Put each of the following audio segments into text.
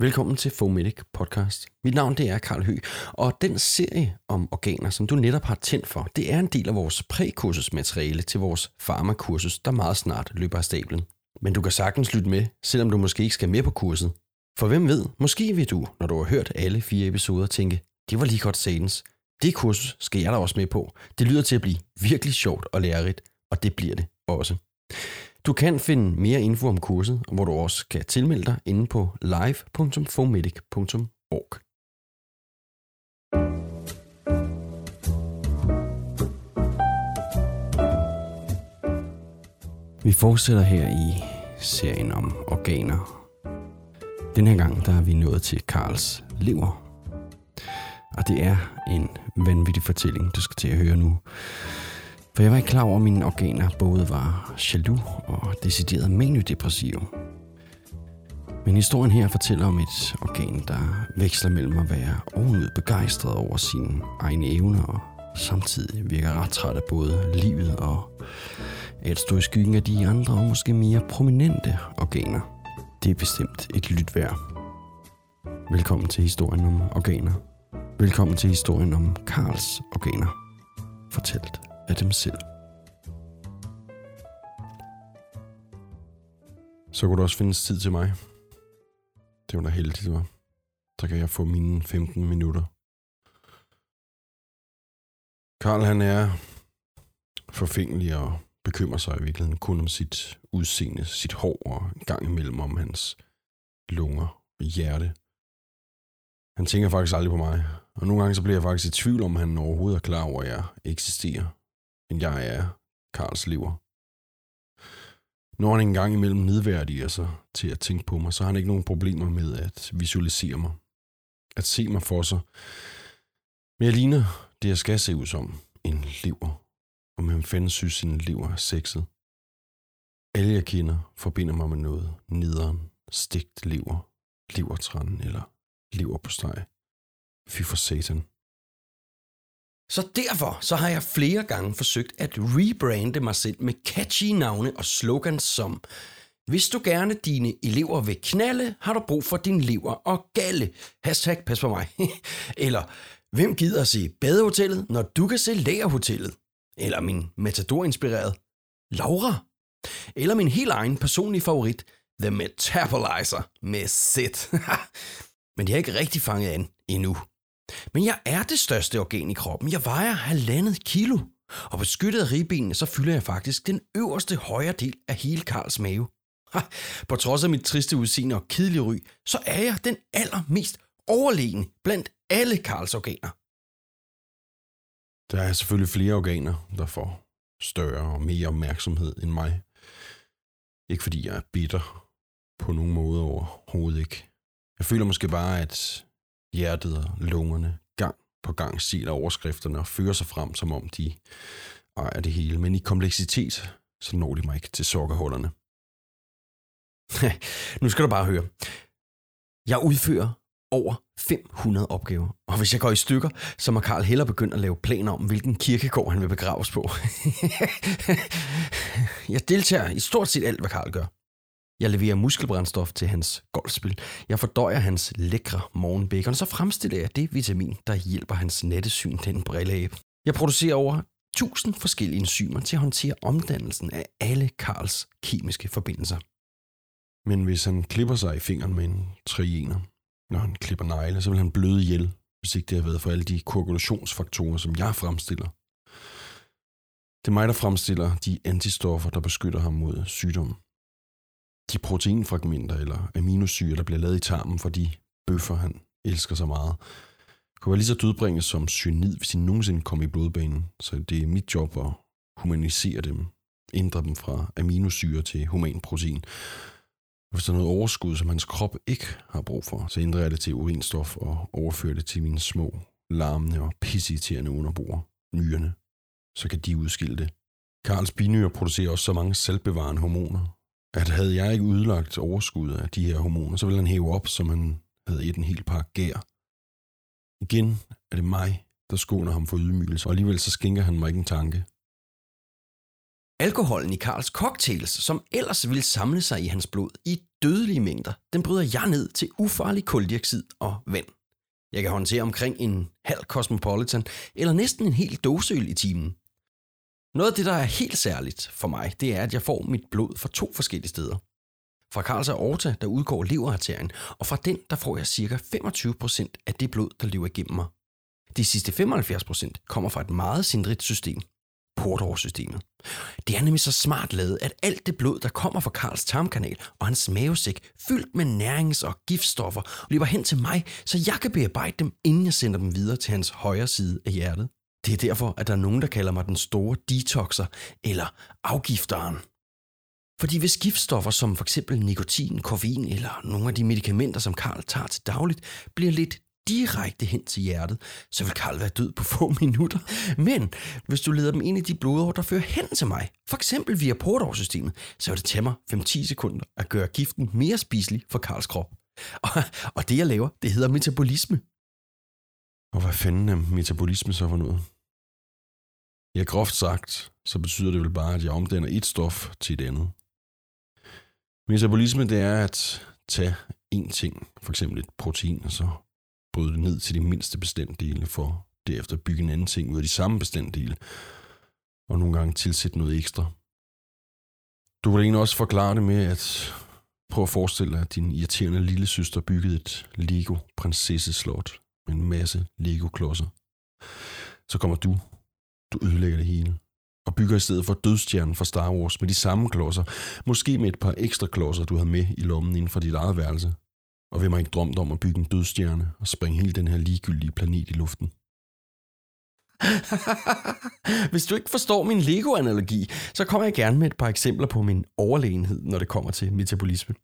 Velkommen til Fomedic Podcast. Mit navn det er Karl Høgh, og den serie om organer, som du netop har tændt for, det er en del af vores prækursusmateriale til vores farmakursus, der meget snart løber af stablen. Men du kan sagtens lytte med, selvom du måske ikke skal med på kurset. For hvem ved, måske vil du, når du har hørt alle fire episoder, tænke, det var lige godt sadens. Det kursus skal jeg da også med på. Det lyder til at blive virkelig sjovt og lærerigt, og det bliver det også. Du kan finde mere info om kurset, hvor du også kan tilmelde dig inde på live.fomedic.org. Vi fortsætter her i serien om organer. Den her gang der er vi nået til Karls lever. Og det er en vanvittig fortælling, du skal til at høre nu. For jeg var ikke klar over, at mine organer både var jaloux og decideret maniodepressive. Men historien her fortæller om et organ, der veksler mellem at være ovenud begejstret over sine egne evner og samtidig virker ret træt af både livet og at stå i skyggen af de andre og måske mere prominente organer. Det er bestemt et lyt værd. Velkommen til historien om organer. Velkommen til historien om Karls organer. Fortalt af dem selv. Så kunne der også findes tid til mig. Det var da heldigt, var. Så kan jeg få mine 15 minutter. Karl han er forfængelig og bekymrer sig i virkeligheden kun om sit udseende, sit hår og en gang imellem om hans lunger og hjerte. Han tænker faktisk aldrig på mig, og nogle gange så bliver jeg faktisk i tvivl om, han overhovedet er klar over, at jeg eksisterer end jeg er Karls lever. Når han engang imellem nedværdiger sig til at tænke på mig, så har han ikke nogen problemer med at visualisere mig. At se mig for sig. Men jeg ligner det, jeg skal se ud som. En lever. Og man fanden synes, sin lever er sexet. Alle jeg kender forbinder mig med noget nederen, stegt lever, levertræn eller lever på steg. Fy for satan. Så derfor så har jeg flere gange forsøgt at rebrande mig selv med catchy navne og slogans som Hvis du gerne dine elever vil knalde, har du brug for din lever og galle. Hashtag pas på mig. Eller Hvem gider se badehotellet, når du kan se lagerhotellet? Eller min matador-inspireret Laura? Eller min helt egen personlige favorit, The Metabolizer med Sid. Men de har ikke rigtig fanget an endnu. Men jeg er det største organ i kroppen. Jeg vejer halvandet kilo. Og beskyttet af ribbenene, så fylder jeg faktisk den øverste højre del af hele Karls mave. På trods af mit triste udseende og kedelige ry, så er jeg den allermest overlegne blandt alle Karls organer. Der er selvfølgelig flere organer, der får større og mere opmærksomhed end mig. Ikke fordi jeg er bitter på nogen måde overhovedet ikke. Jeg føler måske bare, at hjertet og lungerne gang på gang siler overskrifterne og fører sig frem, som om de ejer det hele. Men i kompleksitet, så når de mig ikke til sokkerhullerne. nu skal du bare høre. Jeg udfører over 500 opgaver. Og hvis jeg går i stykker, så må Karl heller begynde at lave planer om, hvilken kirkegård han vil begraves på. jeg deltager i stort set alt, hvad Karl gør. Jeg leverer muskelbrændstof til hans golfspil. Jeg fordøjer hans lækre morgenbacon, så fremstiller jeg det vitamin, der hjælper hans nattesyn den brilleabe. Jeg producerer over 1000 forskellige enzymer til at håndtere omdannelsen af alle Karls kemiske forbindelser. Men hvis han klipper sig i fingeren med en triener, når han klipper negle, så vil han bløde ihjel, hvis ikke det har været for alle de koagulationsfaktorer, som jeg fremstiller. Det er mig, der fremstiller de antistoffer, der beskytter ham mod sygdom de proteinfragmenter eller aminosyre, der bliver lavet i tarmen for de bøffer, han elsker så meget, kunne være lige så dødbringende som cyanid, hvis de nogensinde kom i blodbanen. Så det er mit job at humanisere dem, ændre dem fra aminosyre til human protein. Og hvis der er noget overskud, som hans krop ikke har brug for, så ændrer jeg det til urinstof og overfører det til mine små, larmende og pisseirriterende underboer, nyrerne. Så kan de udskille det. Karls binyrer producerer også så mange selvbevarende hormoner, at havde jeg ikke udlagt overskud af de her hormoner, så ville han hæve op, som han havde et en hel par gær. Igen er det mig, der skåner ham for ydmygelse, og alligevel så skænker han mig ikke en tanke. Alkoholen i Karls cocktails, som ellers ville samle sig i hans blod i dødelige mængder, den bryder jeg ned til ufarlig koldioxid og vand. Jeg kan håndtere omkring en halv Cosmopolitan eller næsten en hel doseøl i timen. Noget af det, der er helt særligt for mig, det er, at jeg får mit blod fra to forskellige steder. Fra Karls Aorta, der udgår leverarterien, og fra den, der får jeg ca. 25% af det blod, der lever igennem mig. De sidste 75% kommer fra et meget sindrigt system, portårssystemet. Det er nemlig så smart lavet, at alt det blod, der kommer fra Karls tarmkanal og hans mavesæk, fyldt med nærings- og giftstoffer, løber hen til mig, så jeg kan bearbejde dem, inden jeg sender dem videre til hans højre side af hjertet. Det er derfor, at der er nogen, der kalder mig den store detoxer eller afgifteren. Fordi hvis giftstoffer som for eksempel nikotin, koffein eller nogle af de medicamenter, som Karl tager til dagligt, bliver lidt direkte hen til hjertet, så vil Karl være død på få minutter. Men hvis du leder dem ind i de blodår, der fører hen til mig, for eksempel via portårssystemet, så vil det tage mig 5-10 sekunder at gøre giften mere spiselig for Karls krop. Og, og det jeg laver, det hedder metabolisme. Og hvad fanden er metabolisme så for noget? Ja, groft sagt, så betyder det vel bare, at jeg omdanner et stof til et andet. Metabolisme, det er at tage en ting, for eksempel et protein, og så bryde det ned til de mindste bestanddele, for derefter bygge en anden ting ud af de samme bestanddele, og nogle gange tilsætte noget ekstra. Du kan egentlig også forklare det med at prøve at forestille dig, at din irriterende lille søster byggede et Lego prinsesseslot en masse Lego-klodser. Så kommer du, du ødelægger det hele, og bygger i stedet for dødstjernen fra Star Wars med de samme klodser, måske med et par ekstra klodser, du havde med i lommen inden for dit eget værelse. Og hvem har ikke drømt om at bygge en dødstjerne og springe hele den her ligegyldige planet i luften? Hvis du ikke forstår min Lego-analogi, så kommer jeg gerne med et par eksempler på min overlegenhed, når det kommer til metabolisme.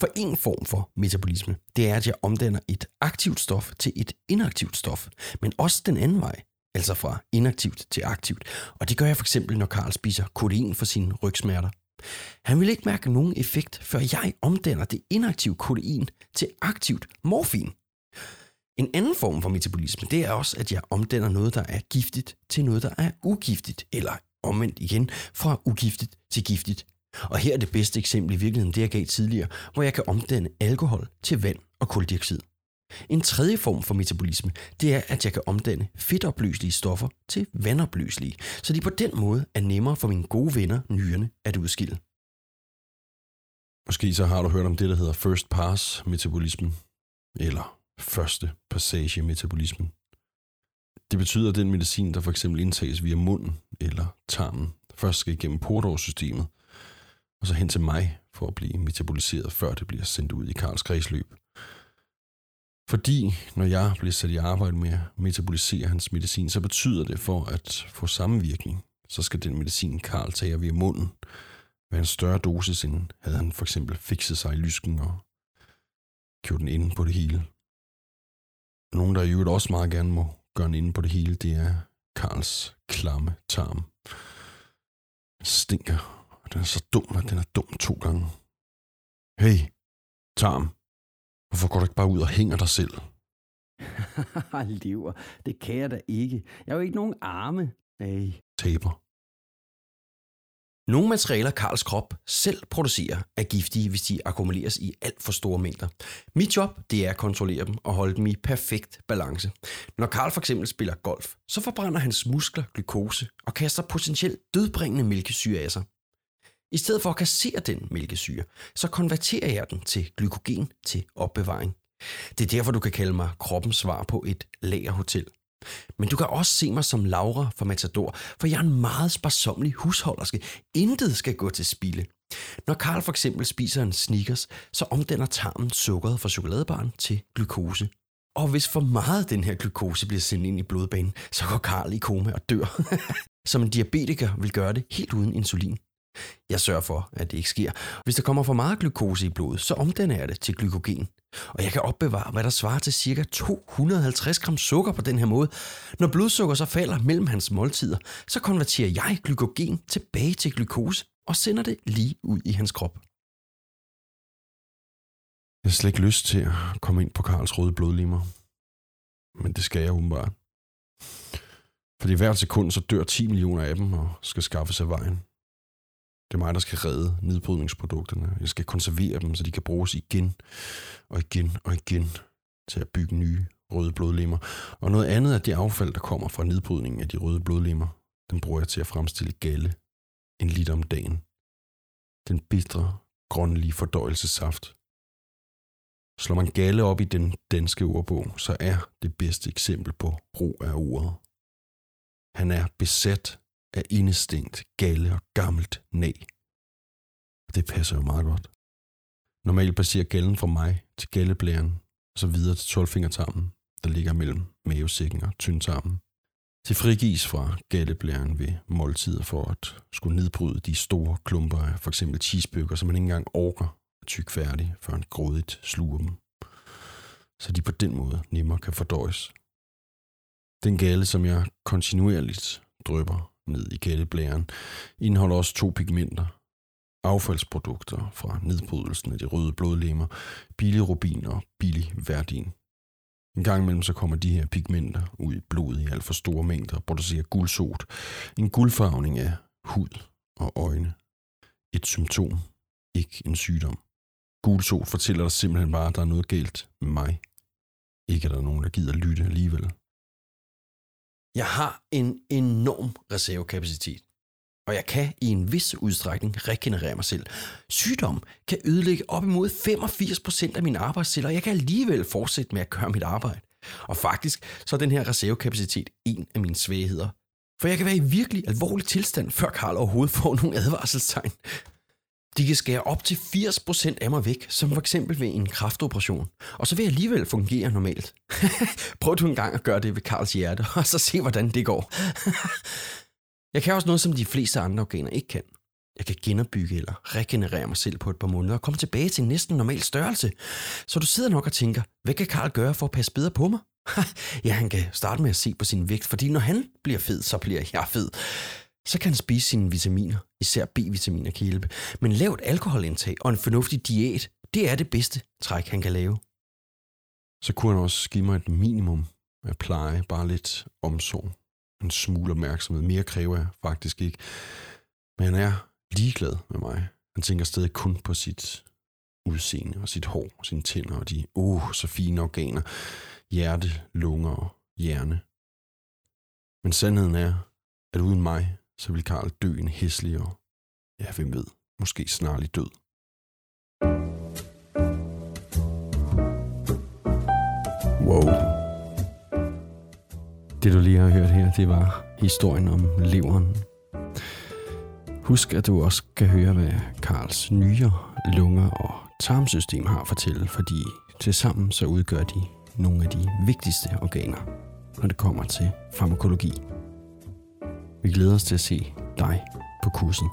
For en form for metabolisme, det er, at jeg omdanner et aktivt stof til et inaktivt stof, men også den anden vej, altså fra inaktivt til aktivt. Og det gør jeg for eksempel, når Karl spiser kodein for sine rygsmerter. Han vil ikke mærke nogen effekt, før jeg omdanner det inaktive kodein til aktivt morfin. En anden form for metabolisme, det er også, at jeg omdanner noget, der er giftigt, til noget, der er ugiftigt, eller omvendt igen, fra ugiftigt til giftigt. Og her er det bedste eksempel i virkeligheden, det jeg gav tidligere, hvor jeg kan omdanne alkohol til vand og koldioxid. En tredje form for metabolisme, det er, at jeg kan omdanne fedtopløselige stoffer til vandopløselige, så de på den måde er nemmere for mine gode venner, nyrerne, at udskille. Måske så har du hørt om det, der hedder first pass metabolismen, eller første passage metabolismen. Det betyder, at den medicin, der for eksempel indtages via munden eller tarmen, først skal igennem portårssystemet, og så hen til mig for at blive metaboliseret, før det bliver sendt ud i Karls kredsløb. Fordi når jeg bliver sat i arbejde med at metabolisere hans medicin, så betyder det for at få samme virkning, så skal den medicin, Karl tager via munden, være en større dosis, end havde han for eksempel fikset sig i lysken og gjort den inde på det hele. Nogen, der i øvrigt også meget gerne må gøre den inde på det hele, det er Karls klamme tarm. Stinker, den er så dum, at den er dum to gange. Hey, tarm, hvorfor går du ikke bare ud og hænger dig selv? Lever, det kan jeg da ikke. Jeg har jo ikke nogen arme. Nej. Taber. Nogle materialer, Karls krop selv producerer, er giftige, hvis de akkumuleres i alt for store mængder. Mit job, det er at kontrollere dem og holde dem i perfekt balance. Når Karl for eksempel spiller golf, så forbrænder hans muskler glukose og kaster potentielt dødbringende mælkesyre af sig. I stedet for at kassere den mælkesyre, så konverterer jeg den til glykogen til opbevaring. Det er derfor, du kan kalde mig kroppens svar på et lagerhotel. Men du kan også se mig som Laura fra Matador, for jeg er en meget sparsomlig husholderske. Intet skal gå til spilde. Når Karl for eksempel spiser en Snickers, så omdanner tarmen sukkeret fra chokoladebaren til glukose. Og hvis for meget af den her glukose bliver sendt ind i blodbanen, så går Karl i koma og dør. Som en diabetiker vil gøre det helt uden insulin. Jeg sørger for, at det ikke sker. Hvis der kommer for meget glukose i blodet, så omdanner jeg det til glykogen. Og jeg kan opbevare, hvad der svarer til ca. 250 gram sukker på den her måde. Når blodsukker så falder mellem hans måltider, så konverterer jeg glykogen tilbage til glukose og sender det lige ud i hans krop. Jeg har slet ikke lyst til at komme ind på Karls røde blodlimer. Men det skal jeg åbenbart. Fordi hvert sekund så dør 10 millioner af dem og skal skaffe sig vejen. Det er mig, der skal redde nedbrydningsprodukterne. Jeg skal konservere dem, så de kan bruges igen og igen og igen til at bygge nye røde blodlemmer. Og noget andet er det affald, der kommer fra nedbrydningen af de røde blodlemmer. Den bruger jeg til at fremstille galle en liter om dagen. Den bitre, grønlige fordøjelsessaft. Slår man galle op i den danske ordbog, så er det bedste eksempel på brug af ordet. Han er besat af indestængt, galle og gammelt næ. Og det passer jo meget godt. Normalt passerer gallen fra mig til galleblæren, og så videre til tolvfingertarmen, der ligger mellem mavesækken og tyndtarmen. Det frigis fra galleblæren ved måltider for at skulle nedbryde de store klumper af for eksempel cheeseburger, som man ikke engang orker at tykke færdig, før en grådigt sluger dem. Så de på den måde nemmere kan fordøjes. Den gale, som jeg kontinuerligt drøber ned i kældeblæren, indeholder også to pigmenter. Affaldsprodukter fra nedbrydelsen af de røde blodlemmer, bilirubin og biliverdin. En gang imellem så kommer de her pigmenter ud i blodet i alt for store mængder og producerer guldsot. En guldfarvning af hud og øjne. Et symptom, ikke en sygdom. Gulsot fortæller dig simpelthen bare, at der er noget galt med mig. Ikke at der nogen, der gider lytte alligevel. Jeg har en enorm reservekapacitet, og jeg kan i en vis udstrækning regenerere mig selv. Sygdom kan ødelægge op imod 85% af mine arbejdsceller, og jeg kan alligevel fortsætte med at gøre mit arbejde. Og faktisk så er den her reservekapacitet en af mine svagheder. For jeg kan være i virkelig alvorlig tilstand, før Karl overhovedet får nogle advarselstegn. De kan skære op til 80% af mig væk, som for eksempel ved en kraftoperation. Og så vil jeg alligevel fungere normalt. Prøv du en gang at gøre det ved Karls hjerte, og så se, hvordan det går. jeg kan også noget, som de fleste andre organer ikke kan. Jeg kan genopbygge eller regenerere mig selv på et par måneder og komme tilbage til næsten normal størrelse. Så du sidder nok og tænker, hvad kan Karl gøre for at passe bedre på mig? ja, han kan starte med at se på sin vægt, fordi når han bliver fed, så bliver jeg fed så kan han spise sine vitaminer, især B-vitaminer kan hjælpe. Men lavt alkoholindtag og en fornuftig diæt, det er det bedste træk, han kan lave. Så kunne han også give mig et minimum af pleje, bare lidt omsorg, en smule opmærksomhed. Mere kræver jeg faktisk ikke. Men han er ligeglad med mig. Han tænker stadig kun på sit udseende og sit hår og sine tænder og de, oh, så fine organer, hjerte, lunger og hjerne. Men sandheden er, at uden mig, så vil Karl dø en hæslig og, ja, hvem ved, måske snarlig død. Wow. Det du lige har hørt her, det var historien om leveren. Husk, at du også kan høre, hvad Karls nyrer, lunger og tarmsystem har at fortælle, fordi tilsammen så udgør de nogle af de vigtigste organer, når det kommer til farmakologi. Vi glæder os til at se dig på kursen.